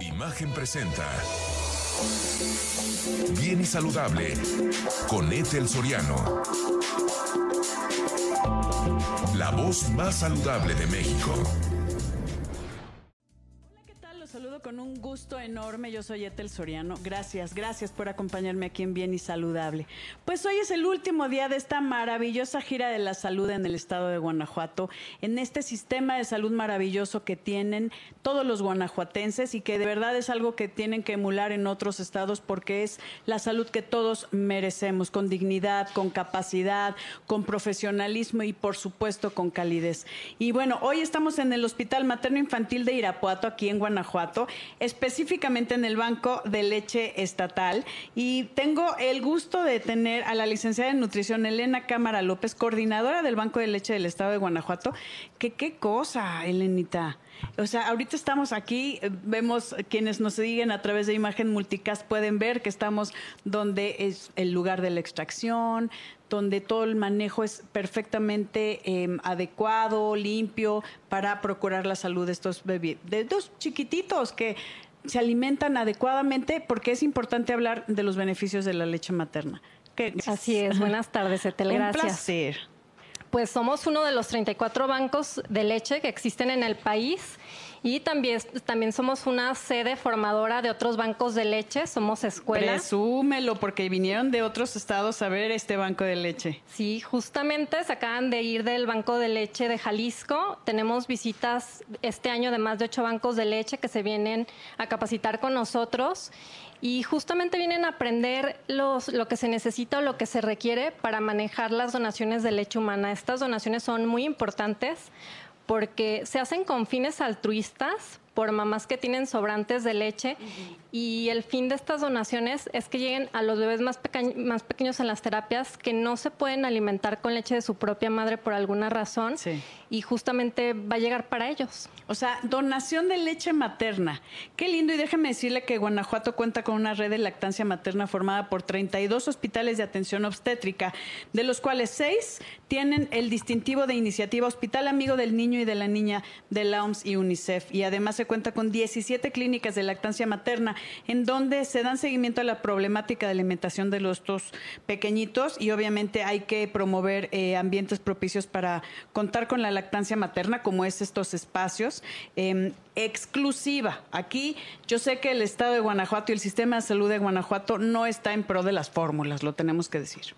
Imagen presenta. Bien y saludable con Ethel Soriano. La voz más saludable de México. Con un gusto enorme. Yo soy Etel Soriano. Gracias, gracias por acompañarme aquí en Bien y Saludable. Pues hoy es el último día de esta maravillosa gira de la salud en el estado de Guanajuato, en este sistema de salud maravilloso que tienen todos los guanajuatenses y que de verdad es algo que tienen que emular en otros estados porque es la salud que todos merecemos, con dignidad, con capacidad, con profesionalismo y por supuesto con calidez. Y bueno, hoy estamos en el Hospital Materno Infantil de Irapuato, aquí en Guanajuato, específicamente en el Banco de Leche Estatal. Y tengo el gusto de tener a la licenciada en nutrición Elena Cámara López, coordinadora del Banco de Leche del Estado de Guanajuato. Que qué cosa, Elenita. O sea, ahorita estamos aquí, eh, vemos quienes nos siguen a través de imagen multicast pueden ver que estamos donde es el lugar de la extracción, donde todo el manejo es perfectamente eh, adecuado, limpio para procurar la salud de estos bebés, de dos chiquititos que se alimentan adecuadamente, porque es importante hablar de los beneficios de la leche materna. Así es. Buenas tardes, Etel. Gracias. Un placer. Pues somos uno de los 34 bancos de leche que existen en el país y también, también somos una sede formadora de otros bancos de leche, somos escuela. Presúmelo, porque vinieron de otros estados a ver este banco de leche. Sí, justamente se acaban de ir del banco de leche de Jalisco. Tenemos visitas este año de más de ocho bancos de leche que se vienen a capacitar con nosotros y justamente vienen a aprender los, lo que se necesita o lo que se requiere para manejar las donaciones de leche humana. Estas donaciones son muy importantes porque se hacen con fines altruistas por mamás que tienen sobrantes de leche y el fin de estas donaciones es que lleguen a los bebés más, más pequeños en las terapias que no se pueden alimentar con leche de su propia madre por alguna razón y justamente va a llegar para ellos. O sea, donación de leche materna. Qué lindo y déjeme decirle que Guanajuato cuenta con una red de lactancia materna formada por 32 hospitales de atención obstétrica, de los cuales seis tienen el distintivo de iniciativa Hospital Amigo del Niño y de la Niña de la OMS y UNICEF y además se cuenta con 17 clínicas de lactancia materna en donde se dan seguimiento a la problemática de alimentación de los dos pequeñitos y obviamente hay que promover eh, ambientes propicios para contar con la lactancia materna como es estos espacios. Eh, exclusiva. Aquí yo sé que el Estado de Guanajuato y el sistema de salud de Guanajuato no está en pro de las fórmulas, lo tenemos que decir.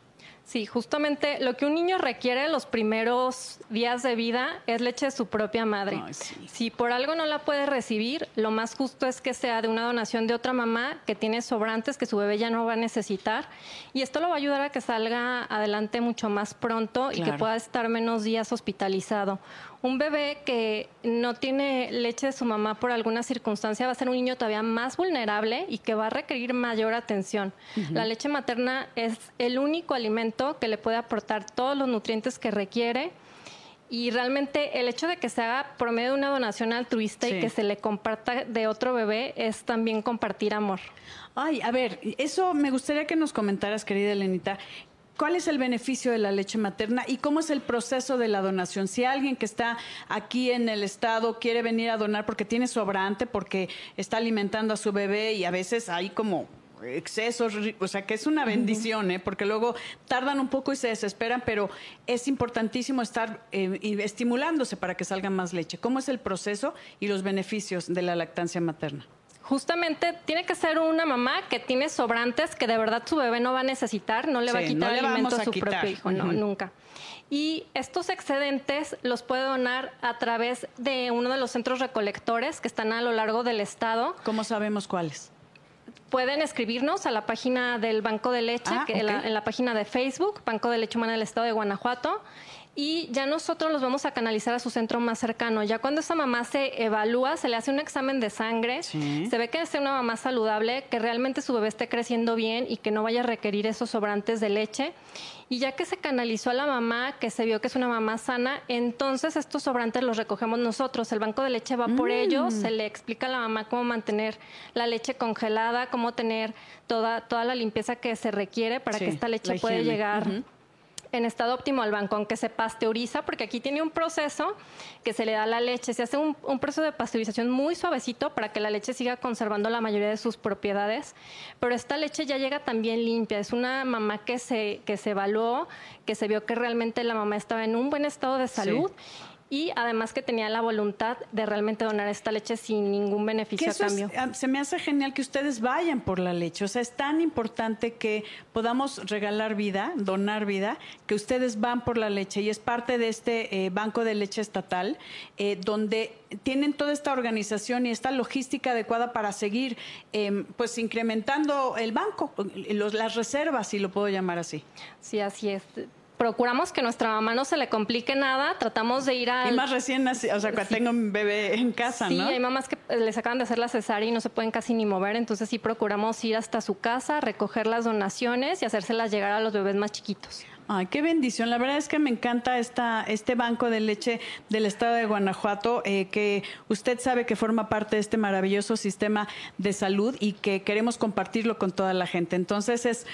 Sí, justamente lo que un niño requiere en los primeros días de vida es leche de su propia madre. Si por algo no la puede recibir, lo más justo es que sea de una donación de otra mamá que tiene sobrantes que su bebé ya no va a necesitar. Y esto lo va a ayudar a que salga adelante mucho más pronto y que pueda estar menos días hospitalizado un bebé que no tiene leche de su mamá por alguna circunstancia va a ser un niño todavía más vulnerable y que va a requerir mayor atención. La leche materna es el único alimento que le puede aportar todos los nutrientes que requiere. Y realmente el hecho de que se haga por medio de una donación altruista y que se le comparta de otro bebé es también compartir amor. Ay, a ver, eso me gustaría que nos comentaras, querida Elenita. ¿Cuál es el beneficio de la leche materna y cómo es el proceso de la donación? Si alguien que está aquí en el estado quiere venir a donar porque tiene sobrante, porque está alimentando a su bebé y a veces hay como excesos, o sea que es una bendición, ¿eh? porque luego tardan un poco y se desesperan, pero es importantísimo estar eh, estimulándose para que salga más leche. ¿Cómo es el proceso y los beneficios de la lactancia materna? Justamente tiene que ser una mamá que tiene sobrantes que de verdad su bebé no va a necesitar, no le va a quitar alimento a, su propio hijo, no, nunca. Y estos excedentes los puede donar a través de uno de los centros recolectores que están a lo largo del estado. ¿Cómo sabemos cuáles? Pueden escribirnos a la página del Banco de Leche, ah, en, la, en la página de Facebook, Banco de Leche Humana del Estado de Guanajuato y ya nosotros los vamos a canalizar a su centro más cercano. Ya cuando esa mamá se evalúa, se le hace un examen de sangre, se ve que es una mamá saludable, que realmente su bebé esté creciendo bien y que no vaya a requerir esos sobrantes de leche. Y ya que se canalizó a la mamá, que se vio que es una mamá sana, entonces estos sobrantes los recogemos nosotros. El banco de leche va por mm. ellos, se le explica a la mamá cómo mantener la leche congelada, cómo tener toda, toda la limpieza que se requiere para que esta leche pueda llegar en estado óptimo al banco, aunque se pasteuriza, porque aquí tiene un proceso que se le da a la leche. Se hace un, proceso de pasteurización muy suavecito para que la leche siga conservando la mayoría de sus propiedades. Pero esta leche ya llega también limpia. Es una mamá que se, que se evaluó, que se vio que realmente la mamá estaba en un buen estado de salud y además que tenía la voluntad de realmente donar esta leche sin ningún beneficio a cambio. Ah, se me hace genial que ustedes vayan por la leche, o sea, es tan importante que podamos regalar vida, donar vida, que ustedes van por la leche y es parte de este eh, banco de leche estatal eh, donde tienen toda esta organización y esta logística adecuada para seguir em, pues incrementando el banco, las reservas, si lo puedo llamar así. Sí, así es procuramos que nuestra mamá no se le complique nada, tratamos de ir a... Y más recién, o sea, cuando tengo un bebé en casa, ¿no? Sí, hay mamás que les acaban de hacer la cesárea y no se pueden casi ni mover, entonces sí procuramos ir hasta su casa, recoger las donaciones y hacérselas llegar a los bebés más chiquitos. Ay, qué bendición. La verdad es que me encanta esta, este banco de leche del estado de Guanajuato, eh, que usted sabe que forma parte de este maravilloso sistema de salud y que queremos compartirlo con toda la gente. Entonces es,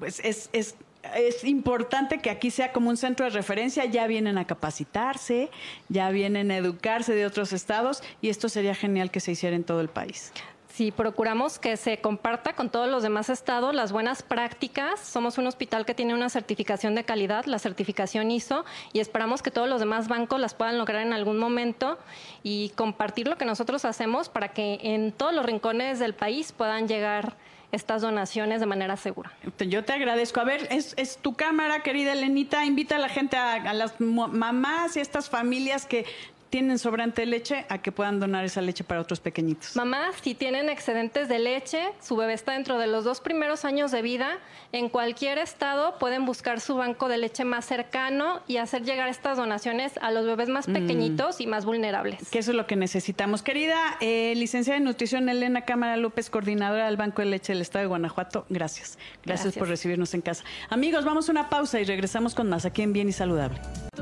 pues es, es es importante que aquí sea como un centro de referencia, ya vienen a capacitarse, ya vienen a educarse de otros estados y esto sería genial que se hiciera en todo el país. Sí, procuramos que se comparta con todos los demás estados las buenas prácticas. Somos un hospital que tiene una certificación de calidad, la certificación ISO, y esperamos que todos los demás bancos las puedan lograr en algún momento y compartir lo que nosotros hacemos para que en todos los rincones del país puedan llegar estas donaciones de manera segura. Yo te agradezco. A ver, es, tu cámara, querida Elenita. Invita a la gente, a las mamás y a estas familias que tienen sobrante leche a que puedan donar esa leche para otros pequeñitos. Mamá, si tienen excedentes de leche, su bebé está dentro de los dos primeros años de vida, en cualquier estado pueden buscar su banco de leche más cercano y hacer llegar estas donaciones a los bebés más mm. pequeñitos y más vulnerables. Que eso es lo que necesitamos. Querida eh, licenciada en nutrición Elena Cámara López, coordinadora del Banco de Leche del Estado de Guanajuato, gracias. Gracias, por recibirnos en casa. Amigos, vamos a una pausa y regresamos con más aquí en Bien y Saludable.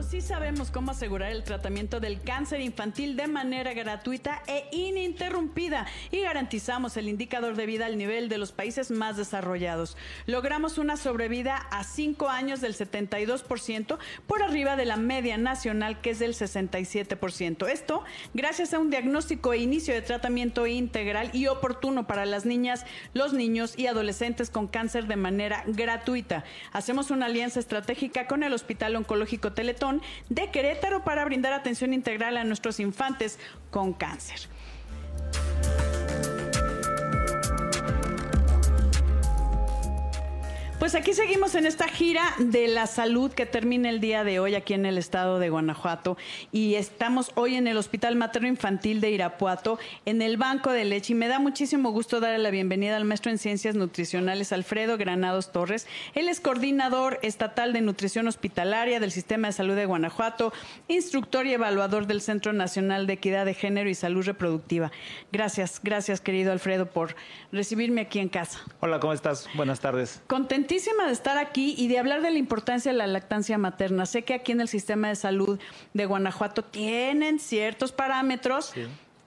Sí sabemos cómo asegurar el tratamiento del cáncer cáncer infantil de manera gratuita e ininterrumpida y garantizamos el indicador de vida al nivel de los países más desarrollados. Logramos una sobrevida a cinco años del 72% por arriba de la media nacional que es del 67%. Esto gracias a un diagnóstico e inicio de tratamiento integral y oportuno para las niñas, los niños y adolescentes con cáncer de manera gratuita. Hacemos una alianza estratégica con el Hospital Oncológico Teletón de Querétaro para brindar atención integral a nuestros infantes con cáncer. Pues aquí seguimos en esta gira de la salud que termina el día de hoy aquí en el estado de Guanajuato y estamos hoy en el Hospital Materno Infantil de Irapuato en el Banco de Leche y me da muchísimo gusto darle la bienvenida al maestro en Ciencias Nutricionales Alfredo Granados Torres. Él es coordinador estatal de nutrición hospitalaria del Sistema de Salud de Guanajuato, instructor y evaluador del Centro Nacional de Equidad de Género y Salud Reproductiva. Gracias, gracias querido Alfredo por recibirme aquí en casa. Hola, ¿cómo estás? Buenas tardes de estar aquí y de hablar de la importancia de la lactancia materna. Sé que aquí en el sistema de salud de Guanajuato tienen ciertos parámetros.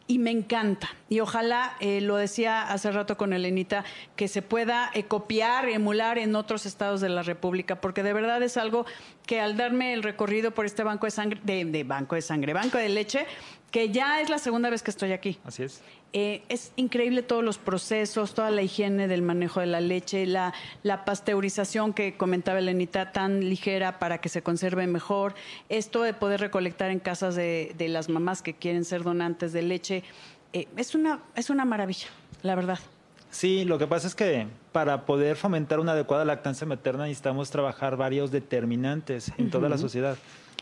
Y me encanta. Y ojalá, eh, lo decía hace rato con Elenita, que se pueda eh, copiar, emular en otros estados de la República, porque de verdad es algo que al darme el recorrido por este banco de sangre, de banco de sangre, banco de leche, que ya es la segunda vez que estoy aquí. Así es. Eh, es increíble todos los procesos, toda la higiene del manejo de la leche, la, la pasteurización que comentaba Elenita, tan ligera para que se conserve mejor, esto de poder recolectar en casas de, las mamás que quieren ser donantes de leche, eh, es, una, es una maravilla, la verdad. Sí, lo que pasa es que para poder fomentar una adecuada lactancia materna necesitamos trabajar varios determinantes en toda la sociedad,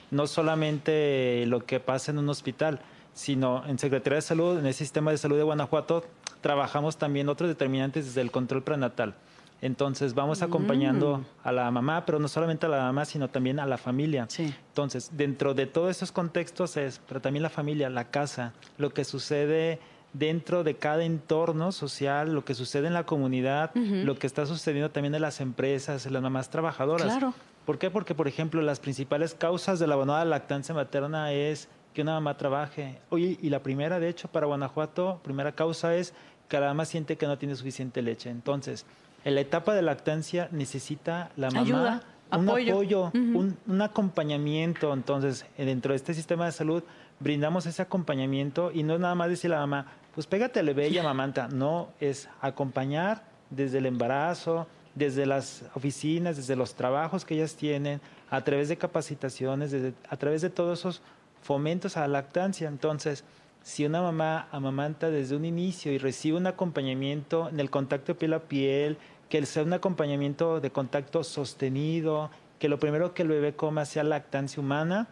no solamente lo que pasa en un hospital sino en Secretaría de Salud, en el Sistema de Salud de Guanajuato, trabajamos también otros determinantes desde el control prenatal. Entonces vamos acompañando mm. a la mamá, pero no solamente a la mamá, sino también a la familia. Entonces, dentro de todos esos contextos es, pero también la familia, la casa, lo que sucede dentro de cada entorno social, lo que sucede en la comunidad, lo que está sucediendo también en las empresas, en las mamás trabajadoras. Claro. ¿Por qué? Porque, por ejemplo, las principales causas de la abandonada lactancia materna es que una mamá trabaje. Oye, y la primera, de hecho, para Guanajuato, primera causa es que la mamá siente que no tiene suficiente leche. Entonces, en la etapa de lactancia necesita la mamá apoyo, un, acompañamiento. Entonces, dentro de este sistema de salud, brindamos ese acompañamiento y no es nada más decir a la mamá, pues pégate le bella mamanta. No, es acompañar desde el embarazo, desde las oficinas, desde los trabajos que ellas tienen, a través de capacitaciones, a través de todos esos fomentos a la lactancia. Entonces, si una mamá amamanta desde un inicio y recibe un acompañamiento en el contacto piel a piel, que sea un acompañamiento de contacto sostenido, que lo primero que el bebé coma sea lactancia humana,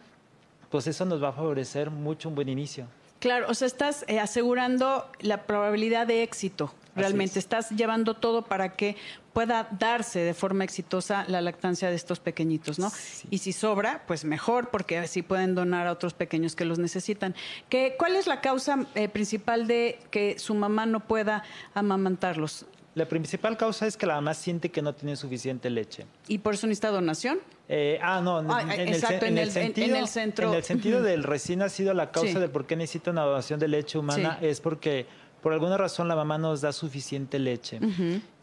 pues eso nos va a favorecer mucho un buen inicio. Claro, o sea, estás eh, asegurando la probabilidad de éxito. Realmente estás llevando todo para que pueda darse de forma exitosa la lactancia de estos pequeñitos, ¿no? Y si sobra, pues mejor, porque así pueden donar a otros pequeños que los necesitan. ¿Qué, ¿Cuál es la causa eh, principal de que su mamá no pueda amamantarlos? La principal causa es que la mamá siente que no tiene suficiente leche. ¿Y por eso necesita donación? Eh, ah, no, en, el, sentido, en, el, centro. En el sentido del recién nacido, la causa de por qué necesita una donación de leche humana es porque por alguna razón la mamá nos da suficiente leche.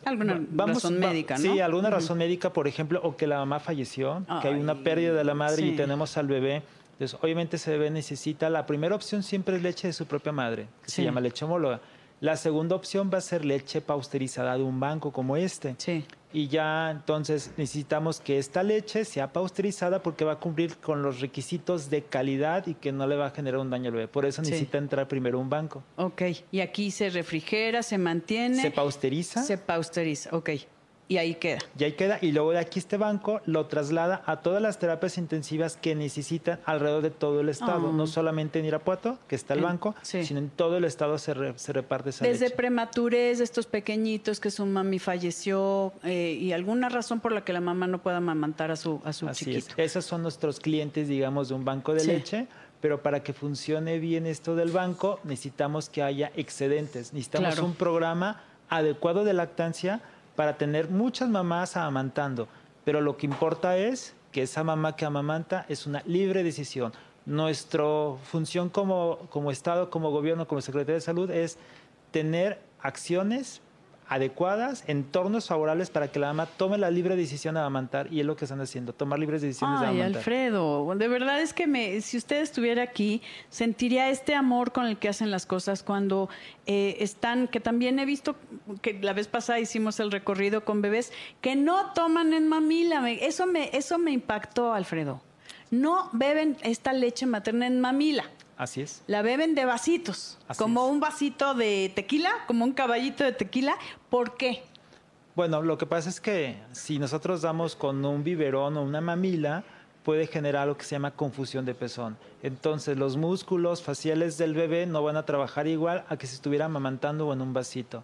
Alguna razón médica, ¿no? Sí, alguna razón médica, por ejemplo, o que la mamá falleció, que hay una pérdida de la madre y tenemos al bebé. Entonces, obviamente ese bebé necesita, la primera opción siempre es leche de su propia madre, que se llama leche homóloga. La segunda opción va a ser leche pausterizada de un banco como este. Sí. Y ya entonces necesitamos que esta leche sea pausterizada porque va a cumplir con los requisitos de calidad y que no le va a generar un daño al bebé. Por eso necesita entrar primero un banco. Ok. Y aquí se refrigera, se mantiene. Se pausteriza. Se pausteriza, ok y ahí queda. Y ahí queda. Y luego de aquí este banco lo traslada a todas las terapias intensivas que necesitan alrededor de todo el estado. Ah. No solamente en Irapuato, que está el banco, sino en todo el estado se, se reparte esa Desde prematurez, estos pequeñitos que su mami falleció eh, y alguna razón por la que la mamá no pueda amamantar a su, a su Así chiquito. Es. Esos son nuestros clientes, digamos, de un banco de leche pero para que funcione bien esto del banco necesitamos que haya excedentes, necesitamos un programa adecuado de lactancia para tener muchas mamás amamantando, pero lo que importa es que esa mamá que amamanta es una libre decisión. Nuestra función como, como Estado, como gobierno, como Secretaría de Salud es tener acciones adecuadas, entornos favorables para que la mamá tome la libre decisión de amamantar y es lo que están haciendo, tomar libres decisiones Ay, de amamantar. Alfredo, de verdad es que me, si usted estuviera aquí, sentiría este amor con el que hacen las cosas cuando eh, están, que también he visto que la vez pasada hicimos el recorrido con bebés que no toman en mamila, eso me, eso me impactó, Alfredo. No beben esta leche materna en mamila. Así es. La beben de vasitos, como un vasito de tequila, como un caballito de tequila. ¿Por qué? Bueno, lo que pasa es que si nosotros damos con un biberón o una mamila, puede generar lo que se llama confusión de pezón. Entonces, los músculos faciales del bebé no van a trabajar igual a que si estuviera amamantando o en un vasito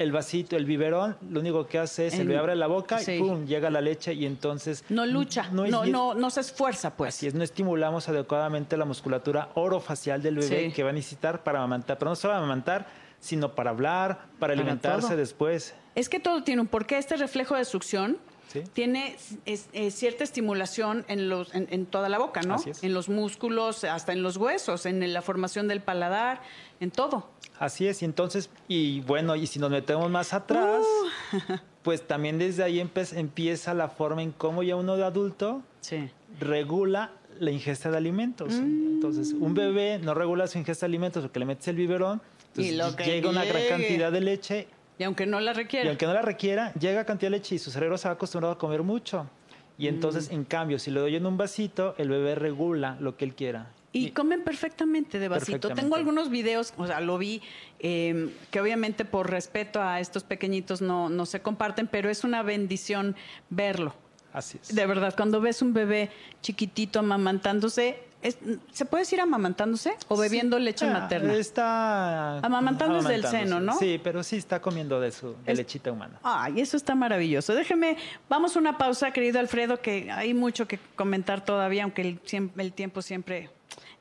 el vasito, el biberón, lo único que hace es, se le abre la boca y ¡pum! llega la leche y entonces... No lucha, no, no, no, se esfuerza, pues. Así es, no estimulamos adecuadamente la musculatura orofacial del bebé que va a necesitar para amamantar, pero no solo para amamantar, sino para hablar, para, alimentarse después. Es que todo tiene un porqué. Este reflejo de succión tiene cierta estimulación en, los, en, toda la boca, ¿no? En los músculos, hasta en los huesos, en la formación del paladar, en todo. Así es, y entonces, y bueno, y si nos metemos más atrás, uh. pues también desde ahí empieza la forma en cómo ya uno de adulto regula la ingesta de alimentos. Mm. Entonces, un bebé no regula su ingesta de alimentos porque le metes el biberón, entonces llega una gran cantidad de leche. Y aunque no la requiera. Y aunque no la requiera, llega cantidad de leche y su cerebro se ha acostumbrado a comer mucho. Y entonces, mm. en cambio, si le doy en un vasito, el bebé regula lo que él quiera. Y comen perfectamente de vasito. Tengo algunos videos, o sea, lo vi, em, que obviamente por respeto a estos pequeñitos no, no se comparten, pero es una bendición verlo. Así es. De verdad, cuando ves un bebé chiquitito amamantándose, ¿se puede decir amamantándose o bebiendo leche ah, materna? Está amamantándose del seno, ¿no? Sí, pero sí está comiendo de su lechita humana. Ay, eso está maravilloso. Déjeme, vamos a una pausa, querido Alfredo, que hay mucho que comentar todavía, aunque el, el tiempo siempre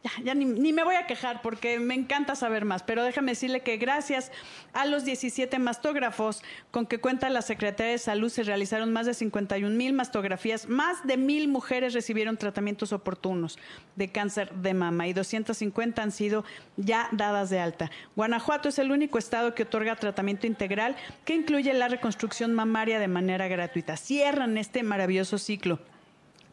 ya, ya ni, me voy a quejar porque me encanta saber más, pero déjame decirle que gracias a los 17 mastógrafos con que cuenta la Secretaría de Salud se realizaron más de 51 mil mastografías, más de mil mujeres recibieron tratamientos oportunos de cáncer de mama y 250 han sido ya dadas de alta. Guanajuato es el único estado que otorga tratamiento integral que incluye la reconstrucción mamaria de manera gratuita. Cierran este maravilloso ciclo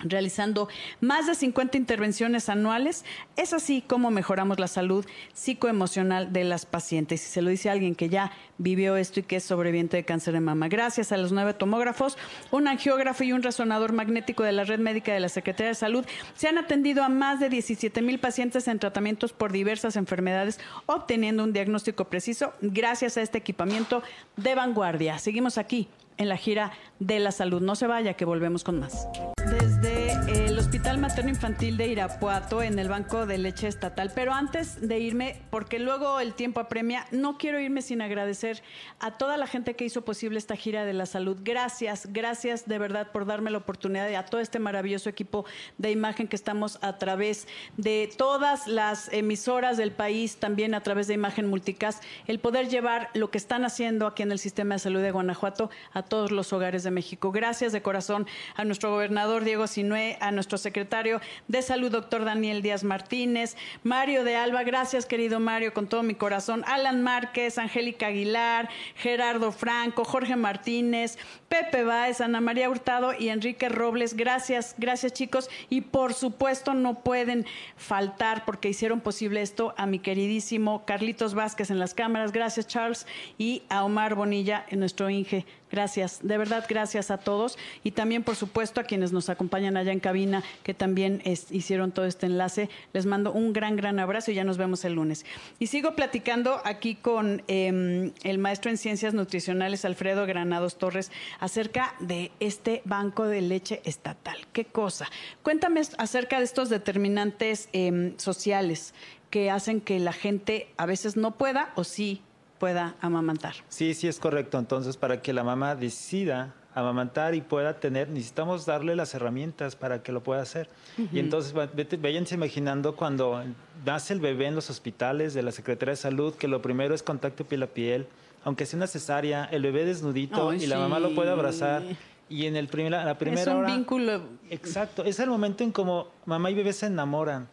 realizando más de 50 intervenciones anuales. Es así como mejoramos la salud psicoemocional de las pacientes. Y se lo dice alguien que ya vivió esto y que es sobreviviente de cáncer de mama. Gracias a los nueve tomógrafos, un angiógrafo y un resonador magnético de la red médica de la Secretaría de Salud, se han atendido a más de 17 mil pacientes en tratamientos por diversas enfermedades, obteniendo un diagnóstico preciso gracias a este equipamiento de vanguardia. Seguimos aquí en la gira de la salud. No se vaya, que volvemos con más desde el Hospital Materno Infantil de Irapuato en el Banco de Leche Estatal. Pero antes de irme, porque luego el tiempo apremia, no quiero irme sin agradecer a toda la gente que hizo posible esta gira de la salud. Gracias, gracias de verdad por darme la oportunidad y a todo este maravilloso equipo de imagen que estamos a través de todas las emisoras del país, también a través de Imagen Multicast, el poder llevar lo que están haciendo aquí en el sistema de salud de Guanajuato a todos los hogares de México. Gracias de corazón a nuestro gobernador Diego Sinué, a nuestro secretario de Salud, doctor Daniel Díaz Martínez, Mario de Alba, gracias querido Mario, con todo mi corazón, Alan Márquez, Angélica Aguilar, Gerardo Franco, Jorge Martínez, Pepe Báez, Ana María Hurtado y Enrique Robles, gracias, gracias chicos, y por supuesto no pueden faltar porque hicieron posible esto a mi queridísimo Carlitos Vázquez en las cámaras, gracias Charles, y a Omar Bonilla, en nuestro Inge. Gracias, de verdad, gracias a todos y también, por supuesto, a quienes nos acompañan allá en cabina, que también hicieron todo este enlace. Les mando un gran, gran abrazo y ya nos vemos el lunes. Y sigo platicando aquí con em, el maestro en ciencias nutricionales, Alfredo Granados Torres, acerca de este banco de leche estatal. ¿Qué cosa? Cuéntame acerca de estos determinantes em, sociales que hacen que la gente a veces no pueda o sí pueda amamantar. Sí, sí es correcto. Entonces, para que la mamá decida amamantar y pueda tener, necesitamos darle las herramientas para que lo pueda hacer. Y entonces, váyanse imaginando cuando nace el bebé en los hospitales de la Secretaría de Salud, que lo primero es contacto piel a piel, aunque sea una cesárea, el bebé desnudito y la mamá lo puede abrazar. Y en el primer, la primera es un vínculo. Exacto, es el momento en como mamá y bebé se enamoran.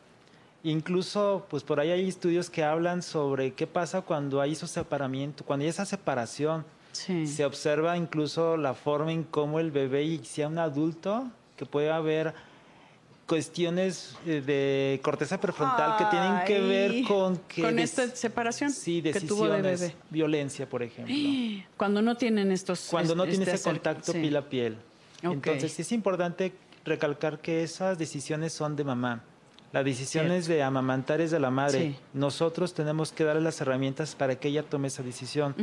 Incluso, pues por ahí hay estudios que hablan sobre qué pasa cuando hay ese separamiento, cuando hay esa separación. Se observa incluso la forma en cómo el bebé, y sea un adulto, que puede haber cuestiones eh, de corteza prefrontal que tienen que ver con que con esta separación sí decisiones de violencia por ejemplo. Cuando no tienen estos cuando no tiene ese contacto piel a piel. Entonces es importante recalcar que esas decisiones son de mamá la decisión es de amamantar es de la madre. Nosotros tenemos que darle las herramientas para que ella tome esa decisión.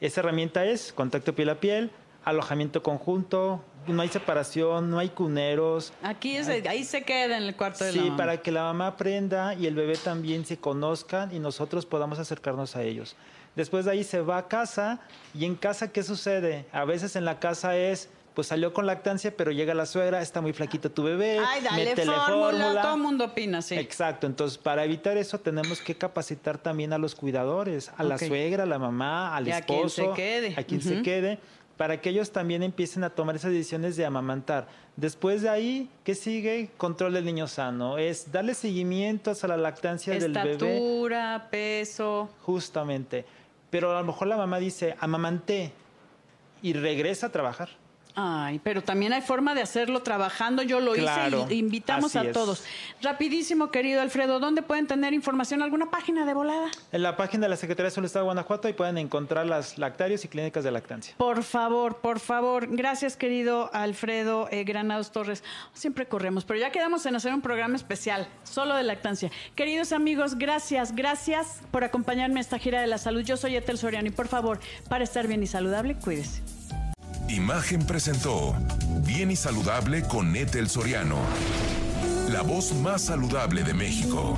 Esa herramienta es contacto piel a piel, alojamiento conjunto, no hay separación, no hay cuneros. Aquí es, ahí se queda en el cuarto de la mamá. Sí, para que la mamá aprenda y el bebé también se conozcan y nosotros podamos acercarnos a ellos. Después de ahí se va a casa y en casa, ¿qué sucede? A veces en la casa es pues salió con lactancia, pero llega la suegra, está muy flaquito tu bebé, Ay, dale fórmula, todo el mundo opina, sí. Exacto, entonces para evitar eso tenemos que capacitar también a los cuidadores, a la suegra, a la mamá, al esposo, a quien se quede, a quien se quede, para que ellos también empiecen a tomar esas decisiones de amamantar. Después de ahí, ¿qué sigue? Control del niño sano. Es darle seguimientos a la lactancia del bebé. Estatura, peso. Justamente. Pero a lo mejor la mamá dice, amamanté y regresa a trabajar. Ay, pero también hay forma de hacerlo trabajando. Yo lo hice y invitamos a todos. Rapidísimo, querido Alfredo, ¿dónde pueden tener información? ¿Alguna página de volada? En la página de la Secretaría de Salud Estado de Guanajuato y pueden encontrar las lactarios y clínicas de lactancia. Por favor, por favor. Gracias, querido Alfredo eh, Granados Torres. Siempre corremos, pero ya quedamos en hacer un programa especial, solo de lactancia. Queridos amigos, gracias, gracias por acompañarme a esta gira de la salud. Yo soy Etel Soriano y por favor, para estar bien y saludable, cuídese. Imagen presentó Bien y Saludable con Ethel Soriano, la voz más saludable de México.